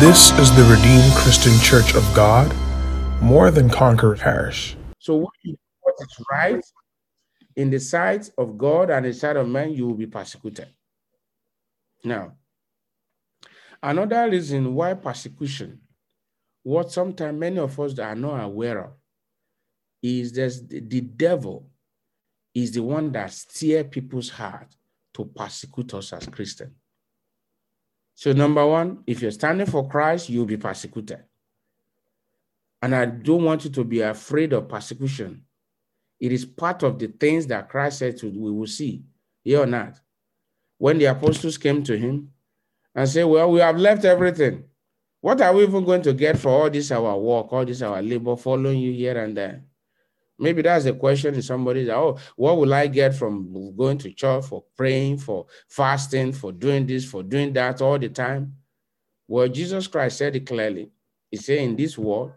This is the Redeemed Christian Church of God, more than Conqueror Parish. So what is right in the sight of God and the sight of man, you will be persecuted. Now, another reason why persecution, what sometimes many of us are not aware of, is that the devil is the one that steer people's heart to persecute us as Christians. So, number one, if you're standing for Christ, you'll be persecuted. And I don't want you to be afraid of persecution. It is part of the things that Christ said we will see, here or not. When the apostles came to him and said, Well, we have left everything. What are we even going to get for all this our work, all this our labor, following you here and there? Maybe that's a question in somebody's, oh, what will I get from going to church, for praying, for fasting, for doing this, for doing that all the time? Well, Jesus Christ said it clearly. He said, in this world,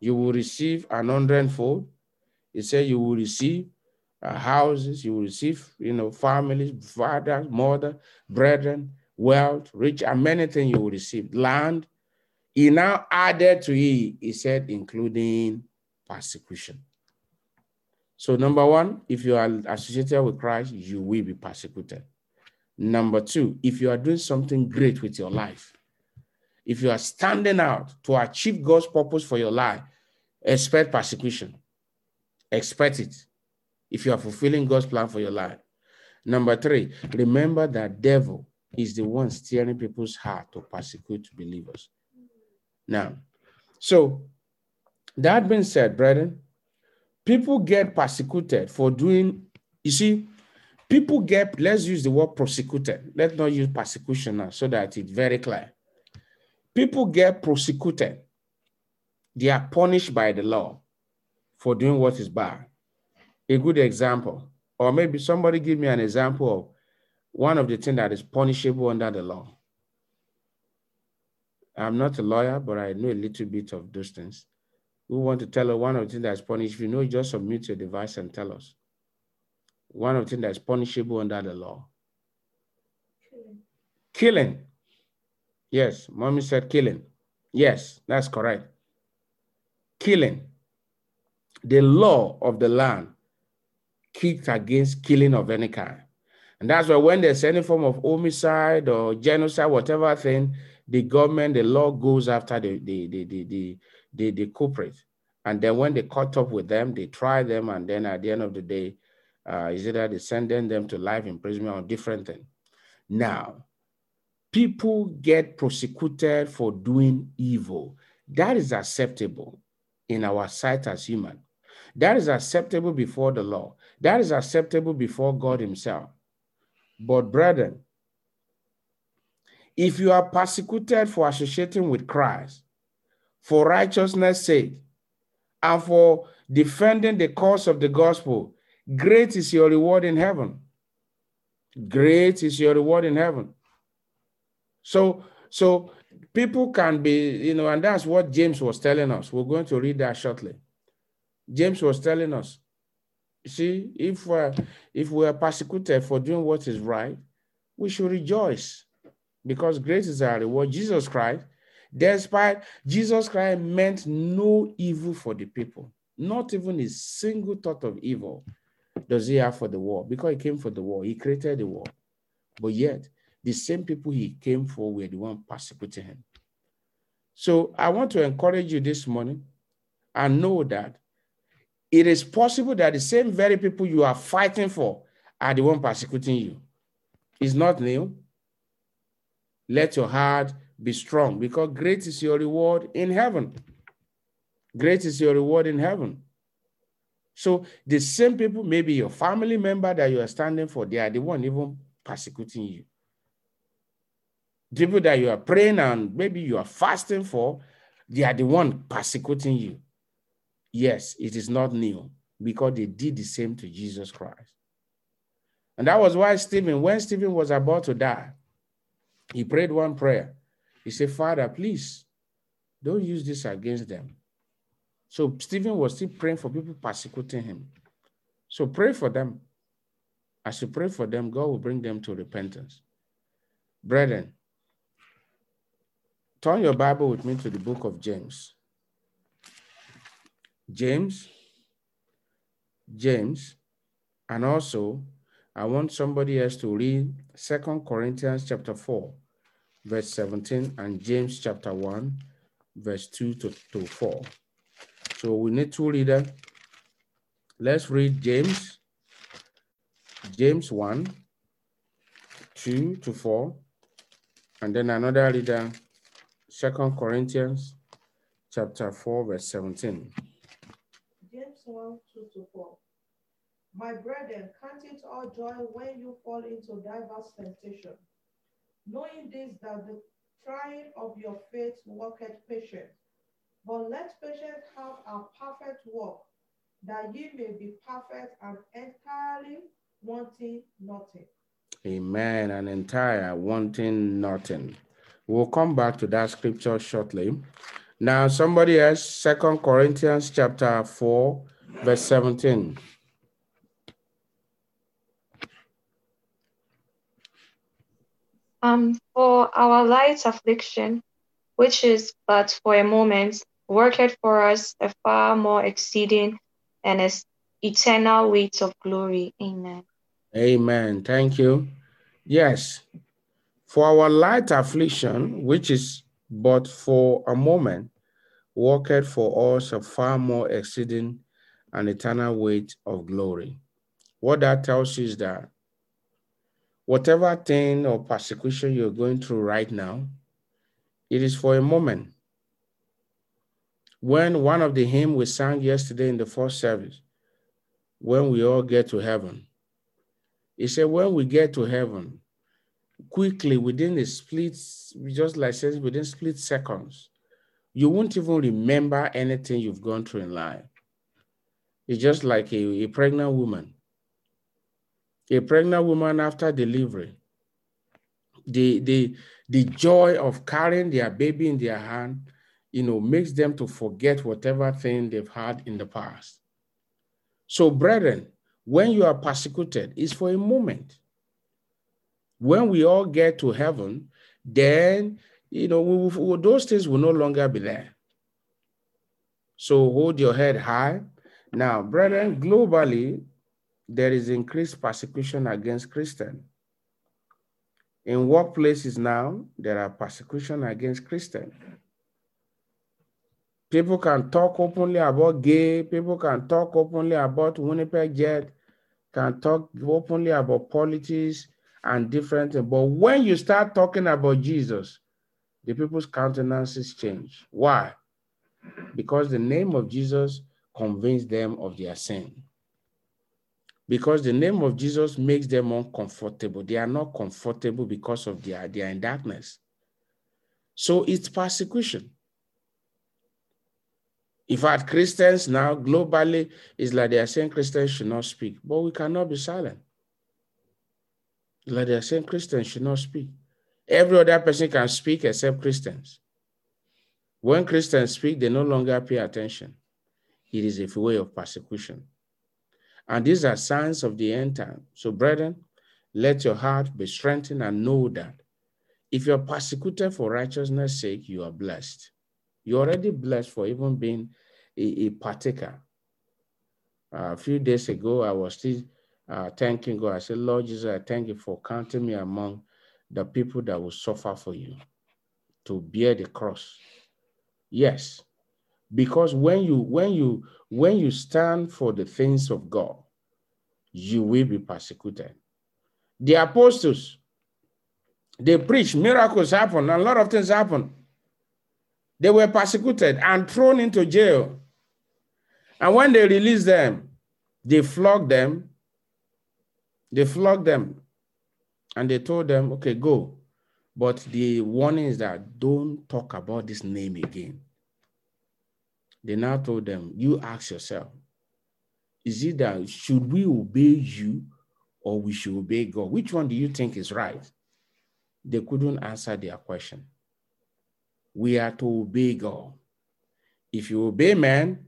you will receive an hundredfold. He said, you will receive uh, houses, you will receive, you know, families, fathers, mother, brethren, wealth, rich, and many things you will receive. Land. He now added to it, he said, including persecution. So, number one, if you are associated with Christ, you will be persecuted. Number two, if you are doing something great with your life, if you are standing out to achieve God's purpose for your life, expect persecution. Expect it if you are fulfilling God's plan for your life. Number three, remember that devil is the one steering people's heart to persecute believers. Now, so that being said, brethren, people get persecuted for doing, you see, people get, let's use the word prosecuted. Let's not use persecution now so that it's very clear. People get prosecuted. They are punished by the law for doing what is bad. A good example, or maybe somebody give me an example of one of the things that is punishable under the law. I'm not a lawyer, but I know a little bit of those things who want to tell us one of the things that's punished, if you know, just submit your device and tell us. One of the things that's punishable under the law. Killing. killing. Yes, mommy said killing. Yes, that's correct. Killing. The law of the land kicked against killing of any kind. And that's why when there's any form of homicide or genocide, whatever thing, the government, the law goes after the, the, the, the, the, the, the culprit. And then when they caught up with them, they try them. And then at the end of the day, uh, is either they sending them to life imprisonment or different thing. Now, people get prosecuted for doing evil. That is acceptable in our sight as human. That is acceptable before the law. That is acceptable before God Himself. But, brethren, if you are persecuted for associating with Christ, for righteousness' sake, and for defending the cause of the gospel, great is your reward in heaven. Great is your reward in heaven. So, so people can be, you know, and that's what James was telling us. We're going to read that shortly. James was telling us, see, if we're, if we are persecuted for doing what is right, we should rejoice because great is our reward. Jesus Christ, despite Jesus Christ meant no evil for the people, not even a single thought of evil does he have for the world because he came for the world. He created the world. But yet, the same people he came for were the one persecuting him. So I want to encourage you this morning and know that it is possible that the same very people you are fighting for are the one persecuting you. It's not new. Let your heart be strong because great is your reward in heaven. Great is your reward in heaven. So the same people, maybe your family member that you are standing for, they are the one even persecuting you. People that you are praying and maybe you are fasting for, they are the one persecuting you. Yes, it is not new because they did the same to Jesus Christ. And that was why Stephen, when Stephen was about to die, he prayed one prayer. He said, Father, please don't use this against them. So Stephen was still praying for people persecuting him. So pray for them. As you pray for them, God will bring them to repentance. Brethren, Turn your Bible with me to the book of James. James, James, and also I want somebody else to read Second Corinthians chapter 4, verse 17, and James chapter 1, verse 2 to, to 4. So we need two readers. Let's read James, James 1, 2 to 4, and then another reader, Second Corinthians chapter 4, verse 17. James 1, 2 to 4. My brethren, count it all joy when you fall into diverse temptation, knowing this that the trying of your faith worketh patience. But let patience have a perfect work, that ye may be perfect and entirely wanting nothing. Amen. An entire wanting nothing. We'll come back to that scripture shortly. Now, somebody else, Second Corinthians chapter 4, verse 17. Um, for our light affliction, which is but for a moment, worketh for us a far more exceeding and eternal weight of glory. Amen. Amen. Thank you. Yes. For our light affliction, which is but for a moment, worketh for us a far more exceeding and eternal weight of glory. What that tells you is that whatever thing or persecution you're going through right now, it is for a moment. When one of the hymns we sang yesterday in the first service, when we all get to heaven, he said, when we get to heaven, quickly within a split, just like says within split seconds, you won't even remember anything you've gone through in life. It's just like a, a pregnant woman a pregnant woman after delivery, the, the, the joy of carrying their baby in their hand, you know, makes them to forget whatever thing they've had in the past. So, brethren, when you are persecuted, it's for a moment. When we all get to heaven, then, you know, we will, those things will no longer be there. So hold your head high. Now, brethren, globally, there is increased persecution against Christians. In workplaces now, there are persecution against Christians. People can talk openly about gay, people can talk openly about Winnipeg Jet, can talk openly about politics and different things. But when you start talking about Jesus, the people's countenances change. Why? Because the name of Jesus convinced them of their sin because the name of Jesus makes them uncomfortable. They are not comfortable because of their, are in darkness. So it's persecution. In fact, Christians now globally is like they are saying Christians should not speak, but we cannot be silent. Like they are saying Christians should not speak. Every other person can speak except Christians. When Christians speak, they no longer pay attention. It is a way of persecution. And these are signs of the end time. So, brethren, let your heart be strengthened and know that if you're persecuted for righteousness' sake, you are blessed. You're already blessed for even being a, a partaker. Uh, a few days ago, I was still uh, thanking God. I said, Lord Jesus, I thank you for counting me among the people that will suffer for you to bear the cross. Yes, because when you when you when you stand for the things of God, you will be persecuted. The apostles, they preach, miracles happen, a lot of things happen. They were persecuted and thrown into jail. And when they released them, they flogged them. They flogged them. And they told them, okay, go. But the warning is that don't talk about this name again. They now told them, You ask yourself, is it that should we obey you or we should obey God? Which one do you think is right? They couldn't answer their question. We are to obey God. If you obey man,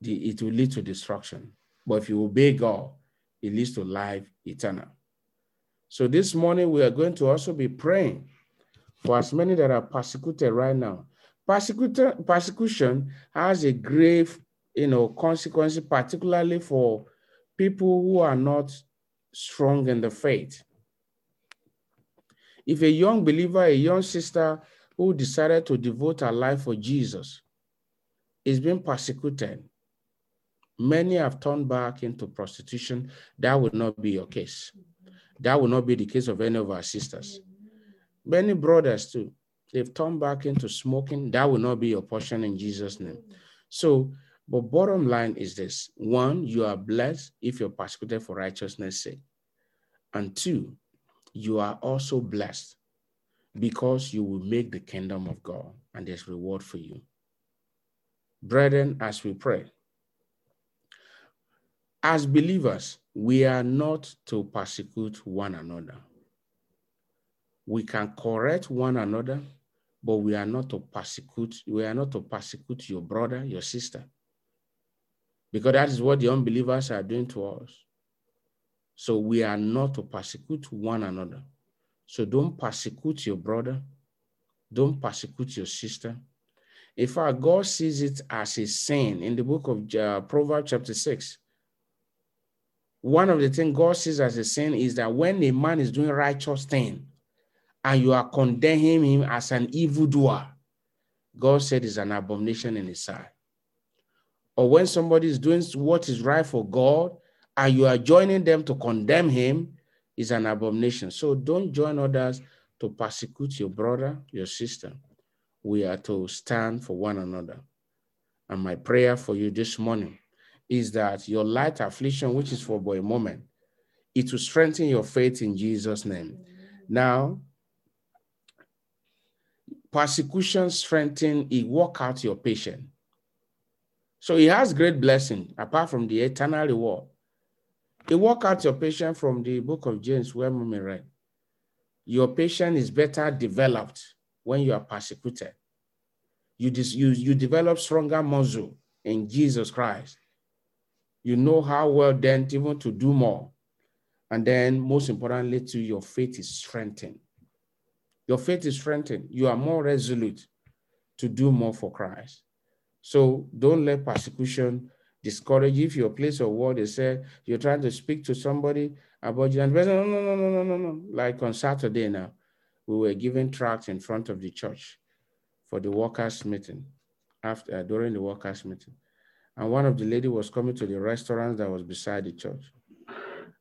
it will lead to destruction. But if you obey God, it leads to life eternal. So this morning, we are going to also be praying For as many that are persecuted right now, persecution, has a grave, you know, consequence, particularly for people who are not strong in the faith. If a young believer, a young sister who decided to devote her life for Jesus is being persecuted, many have turned back into prostitution. That would not be your case. That will not be the case of any of our sisters. Many brothers too, they've turned back into smoking. That will not be your portion in Jesus' name. So, but bottom line is this one, you are blessed if you're persecuted for righteousness' sake. And two, you are also blessed because you will make the kingdom of God and there's reward for you. Brethren, as we pray, as believers, we are not to persecute one another. We can correct one another, but we are not to persecute, we are not to persecute your brother, your sister. Because that is what the unbelievers are doing to us. So we are not to persecute one another. So don't persecute your brother. Don't persecute your sister. In fact, God sees it as a sin in the book of uh, Proverbs, chapter 6. One of the things God sees as a sin is that when a man is doing righteous thing and you are condemning him as an evildoer, God said is an abomination in his sight. Or when somebody is doing what is right for God and you are joining them to condemn him, is an abomination. So don't join others to persecute your brother, your sister. We are to stand for one another. And my prayer for you this morning is that your light affliction, which is for but a moment, it will strengthen your faith in Jesus' name. Now, persecution strengthen, it work out your patience. So it has great blessing apart from the eternal reward. It work out your patience from the book of James where mommy read. Your patience is better developed when you are persecuted. You, dis, you, you develop stronger muscle in Jesus Christ. You know how well then even to do more. And then most importantly to your faith is strengthened. Your faith is strengthened. You are more resolute to do more for Christ. So don't let persecution discourage you. If your place of work, they say you're trying to speak to somebody about you, and no, no, no, no, no, no, no. Like on Saturday now, we were giving tracts in front of the church for the workers' meeting after uh, during the workers' meeting. And one of the lady was coming to the restaurant that was beside the church.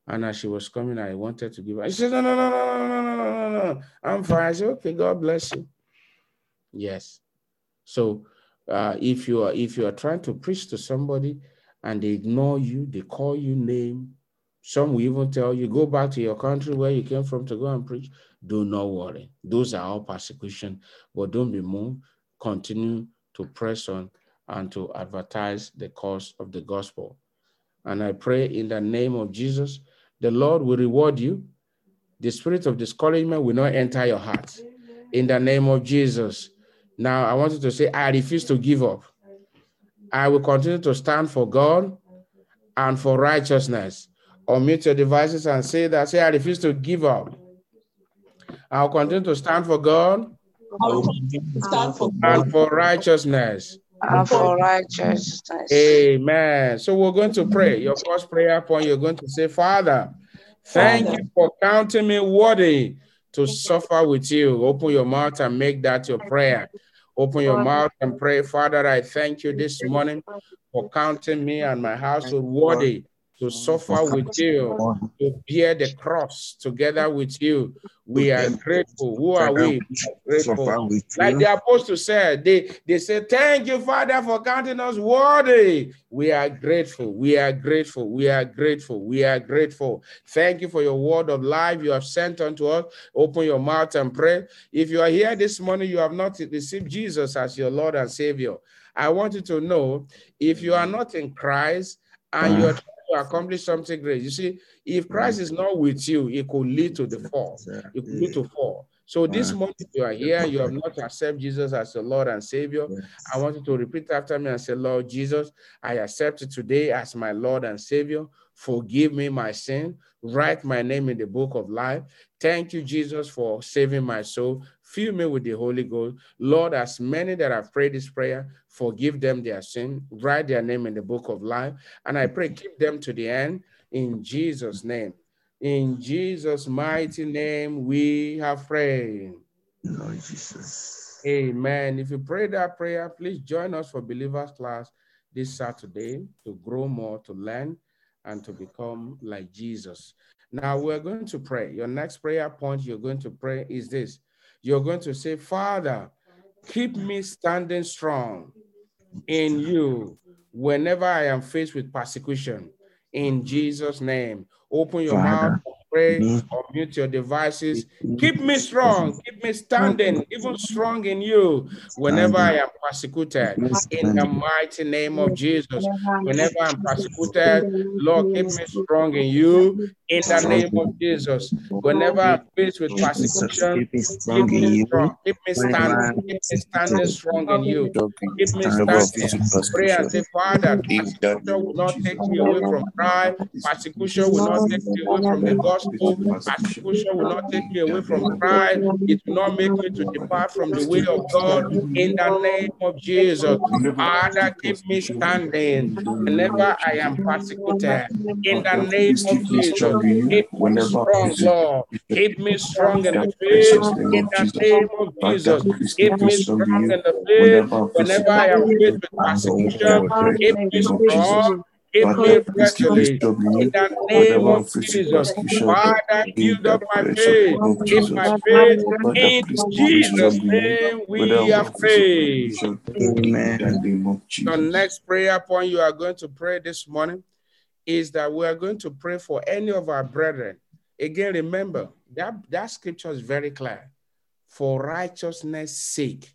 And as she was coming, I wanted to give her. She said, no, no, no, no, no, no, I'm fine. I said, okay, God bless you. Yes. So uh, if you are if you are trying to preach to somebody and they ignore you, they call you name, some will even tell you, go back to your country where you came from to go and preach. Do not worry. Those are all persecution, but don't be moved. Continue to press on and to advertise the cause of the gospel. And I pray in the name of Jesus, the Lord will reward you. The spirit of discouragement will not enter your heart. In the name of Jesus. Now, I want you to say, I refuse to give up. I will continue to stand for God and for righteousness. Unmute your devices and say that. Say, I refuse to give up. I'll continue to stand for God and for righteousness and for righteousness. Amen. So we're going to pray. Your first prayer point, you're going to say, Father, thank Father. you for counting me worthy to suffer with you. Open your mouth and make that your prayer. Open your mouth and pray. Father, I thank you this morning for counting me and my household worthy to suffer with you, to bear the cross together with you. We are grateful. Who are we? Grateful. Like the apostle said, they, they said, Thank you, Father, for counting us worthy. We are grateful. We are grateful. We are grateful. We are grateful. Thank you for your word of life you have sent unto us. Open your mouth and pray. If you are here this morning, you have not received Jesus as your Lord and Savior. I want you to know if you are not in Christ and you are to accomplish something great. You see, if Christ is not with you, it could lead to the fall. It could lead to fall. So this moment you are here, you have not accepted Jesus as your Lord and Savior. I want you to repeat after me and say, Lord Jesus, I accept you today as my Lord and Savior. Forgive me my sin. Write my name in the book of life. Thank you, Jesus, for saving my soul. Fill me with the Holy Ghost. Lord, as many that have prayed this prayer, forgive them their sin. Write their name in the book of life. And I pray, keep them to the end in Jesus' name. In Jesus' mighty name, we have prayed. Lord Jesus. Amen. If you pray that prayer, please join us for believers class this Saturday to grow more, to learn, and to become like Jesus. Now we're going to pray. Your next prayer point you're going to pray is this. You're going to say, Father, keep me standing strong in you whenever I am faced with persecution. In Jesus' name. Open your Father, mouth pray me- or mute your devices. Keep me strong, keep me standing, even strong in you whenever I am persecuted. In the mighty name of Jesus, whenever I'm persecuted, Lord, keep me strong in you. In the name of Jesus, whenever I'm faced with persecution, Keep me strong in me you. strong, keep me standing, keep me standing strong in you. Keep me standing. Pray and say, Father, persecution will not take me away from Christ. Persecution will not take me away from the gospel. Persecution will not take me away from Christ. It will not make me to depart from the way of God. In the name of Jesus, Father, keep me standing whenever I am persecuted. In the name of Jesus, keep me strong, Lord. Keep me strong in the faith. In the name of Jesus, keep me strong in the faith. Whenever I am faced with persecution, keep me strong. Keep me resolute. In the name of Jesus, Father, build up my faith. Keep my faith. In Jesus' name, we have prayed. Amen. The next prayer point you are going to pray this morning is that we are going to pray for any of our brethren. Again, remember that that scripture is very clear. For righteousness' sake.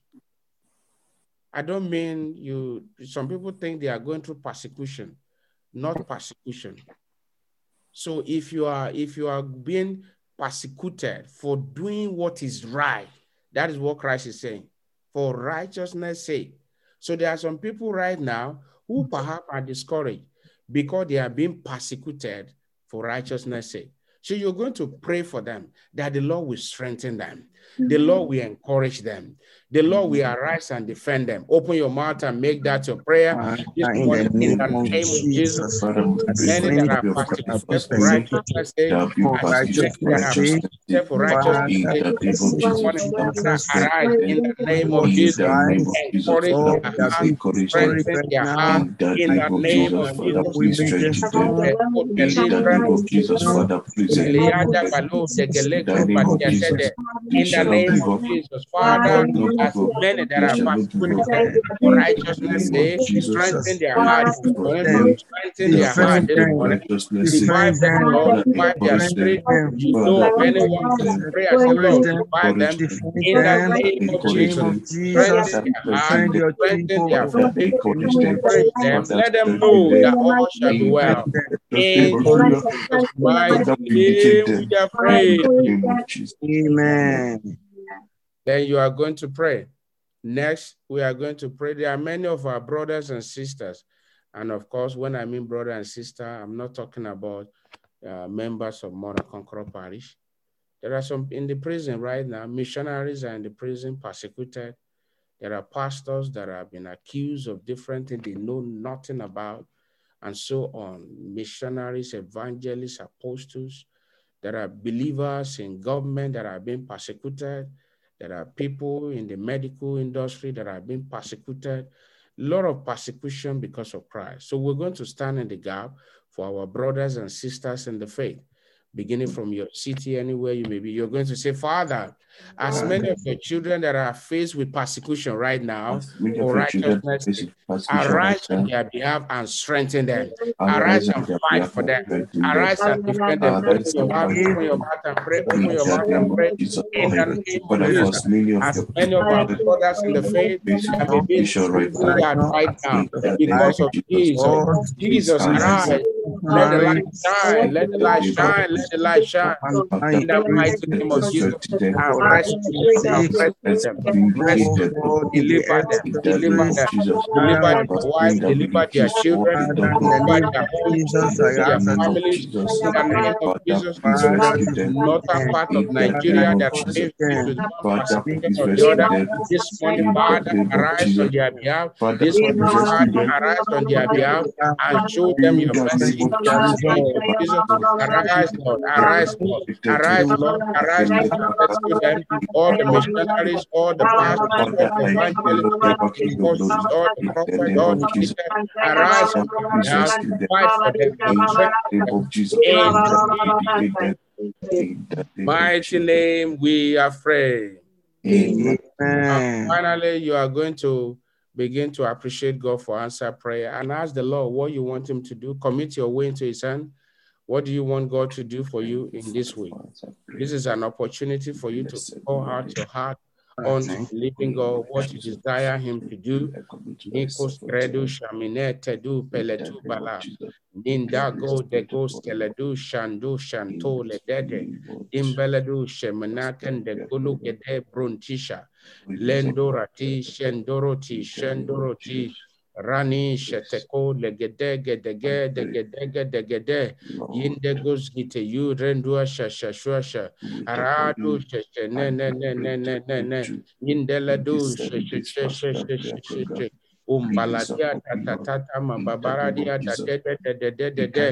I don't mean you, some people think they are going through persecution, not persecution. So if you are if you are being persecuted for doing what is right, that is what Christ is saying. For righteousness' sake. So there are some people right now who perhaps are discouraged because they are being persecuted for righteousness' sake. So you're going to pray for them that the Lord will strengthen them. The mm-hmm. Lord will encourage them. The Lord will mm-hmm. arise and defend them. Open your mouth and make that your prayer. Father, This in morning, the name in the of name of Jesus, Jesus, many that are persecuted for righteousness' sake, for as many that are righteousness' sake, persecuted for righteousness' sake, this morning, Father, Jesus' sake, arise in the name of Jesus. rise. Encourage Lord, their we are heart, being discouraged strengthen right their heart in the name of Jesus. will make them strong. Echo deliverance, Eliada Balo de Gelecro Batiasede. In the name of Jesus, Father, as many that are persecuted for righteousness' sake, strengthen their heart this morning, them. strengthen their heart Defend this them. morning, Defend revive them. Lord, revive their spirit. You know of anyone to pray and say, Lord, revive them in the name of Jesus. Strengthen their heart, defend your strengthen their people. faith, In the name of encourage them, let them know that all shall be well. In Jesus' mighty name, we are praying. Amen. Then you are going to pray. Next, we are going to pray. There are many of our brothers and sisters. And of course, when I mean brother and sister, I'm not talking about uh, members of more than Conqueror Parish. There are some in the prison right now. Missionaries are in the prison, persecuted. There are pastors that have been accused of different things they know nothing about, and so on. Missionaries, evangelists, apostles. There are believers in government that are being persecuted. There are people in the medical industry that are being persecuted. A lot of persecution because of Christ. So we're going to stand in the gap for our brothers and sisters in the faith, beginning from your city, anywhere you may be. You're going to say, Father, as many of your children that are faced with persecution right now for righteousness, sake, arise on their behalf and strengthen them. Arise and fight for them. Arise and defend them. Open your mouth, open your mouth and pray. Open your mouth and pray. In the name of Jesus, as many of our brothers in the faith that may be in prison yard right now because of Jesus. Jesus, arise Let the light shine. Let the light shine. Let the light shine. In the mighty name of Jesus. Rescue them. Rescue them. Rescue them. Deliver them. Deliver them. Deliver their wives. Deliver their children. Deliver their homes. Their families. In the name of Jesus. Northern part of Nigeria that lives into the persecution of the other. This morning, Father, arise on their behalf. This morning, Father, arise on their behalf and show them your mercy. In the Jesus, arise, Lord, arise, Lord, arise, Lord, arise, Lord, rescue them. All the missionaries, all the pastors, all the evangelists, all the prophets, all the teachers, arise on their behalf, fight for them, strengthen them. In the mighty name we are praying. Amen. And finally, you are going to begin to appreciate God for answer prayer and ask the Lord what you want Him to do. Commit your way into His hand. What do you want God to do for you in this week? This is an opportunity for you to pour out your heart on living God, what you desire Him to do. Nikos credu shamine tedu peletu bala. Nindago de gos keledu shandu shanto ledede. Imbeledu shemenaken de gulu gede bruntisha. Lendorati shendoroti shendoroti. Rani sheteko legede gedege degede degede yinde gite yu rendua shasha shasha aradu sheshe ne ne ne ne ne umbaladia tata tata mababaradia da de de de de de de de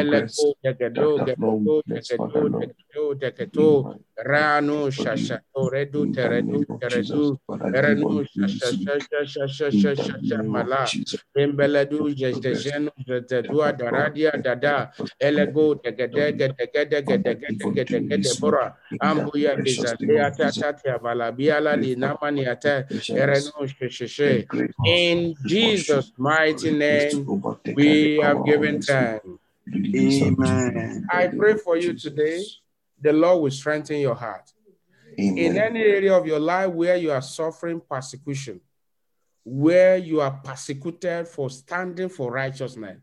eleko degedo degedo degedo degedo degedo ranu shasha toredu teredu teredu renu shasha shasha shasha shasha shasha mala Embeledu jejejenu jetedua daradia dada elego degede gedege degede gedege bora ambuya bizalea tata valabiala di namani ate erenu sheshe in Jesus mighty name we have given time Amen. I pray for you today the Lord will strengthen your heart in any area of your life where you are suffering persecution where you are persecuted for standing for righteousness,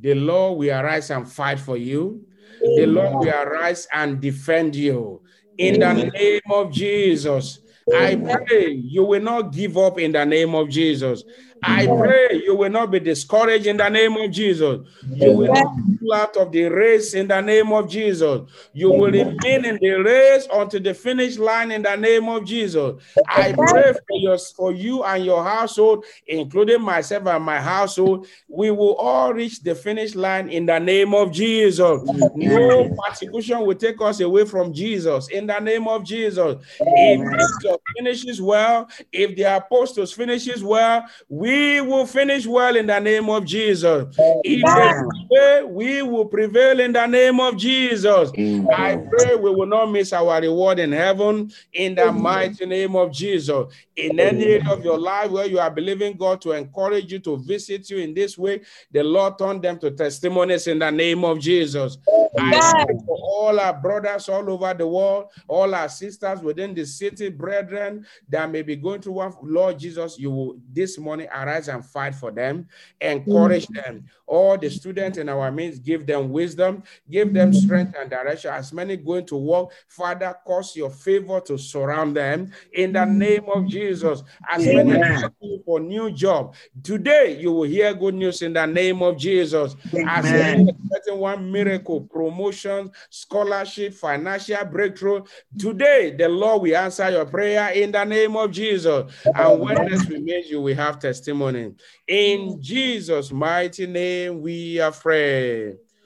the Lord will arise and fight for you. The Lord will arise and defend you. In the name of Jesus, I pray you will not give up in the name of Jesus. I pray you will not be discouraged in the name of Jesus. You will not pull out of the race in the name of Jesus. You will remain in the race until the finish line in the name of Jesus. I pray for your for you and your household, including myself and my household. We will all reach the finish line in the name of Jesus. No persecution will take us away from Jesus in the name of Jesus. If Jesus finishes well, if the apostles finishes well, we will finish well in the name of Jesus. Prevail, we will prevail in the name of Jesus. I pray we will not miss our reward in heaven in the mighty name of Jesus. In any area of your life where you are believing God to encourage you to visit you in this way, the Lord turn them to testimonies in the name of Jesus. I pray for all our brothers all over the world, all our sisters within the city, brethren that may be going through one. Lord Jesus, you will this morning arise and fight for them, encourage them. All the students in our midst, give them wisdom, give them strength and direction. As many going to work, Father, cause your favor to surround them in the name of Jesus. As many asking for new job, today you will hear good news in the name of Jesus. As many expecting one miracle, promotion, scholarship, financial breakthrough, today the Lord will answer your prayer in the name of Jesus. And when this remains, you will have testimony. In Jesus' mighty name, we are praying.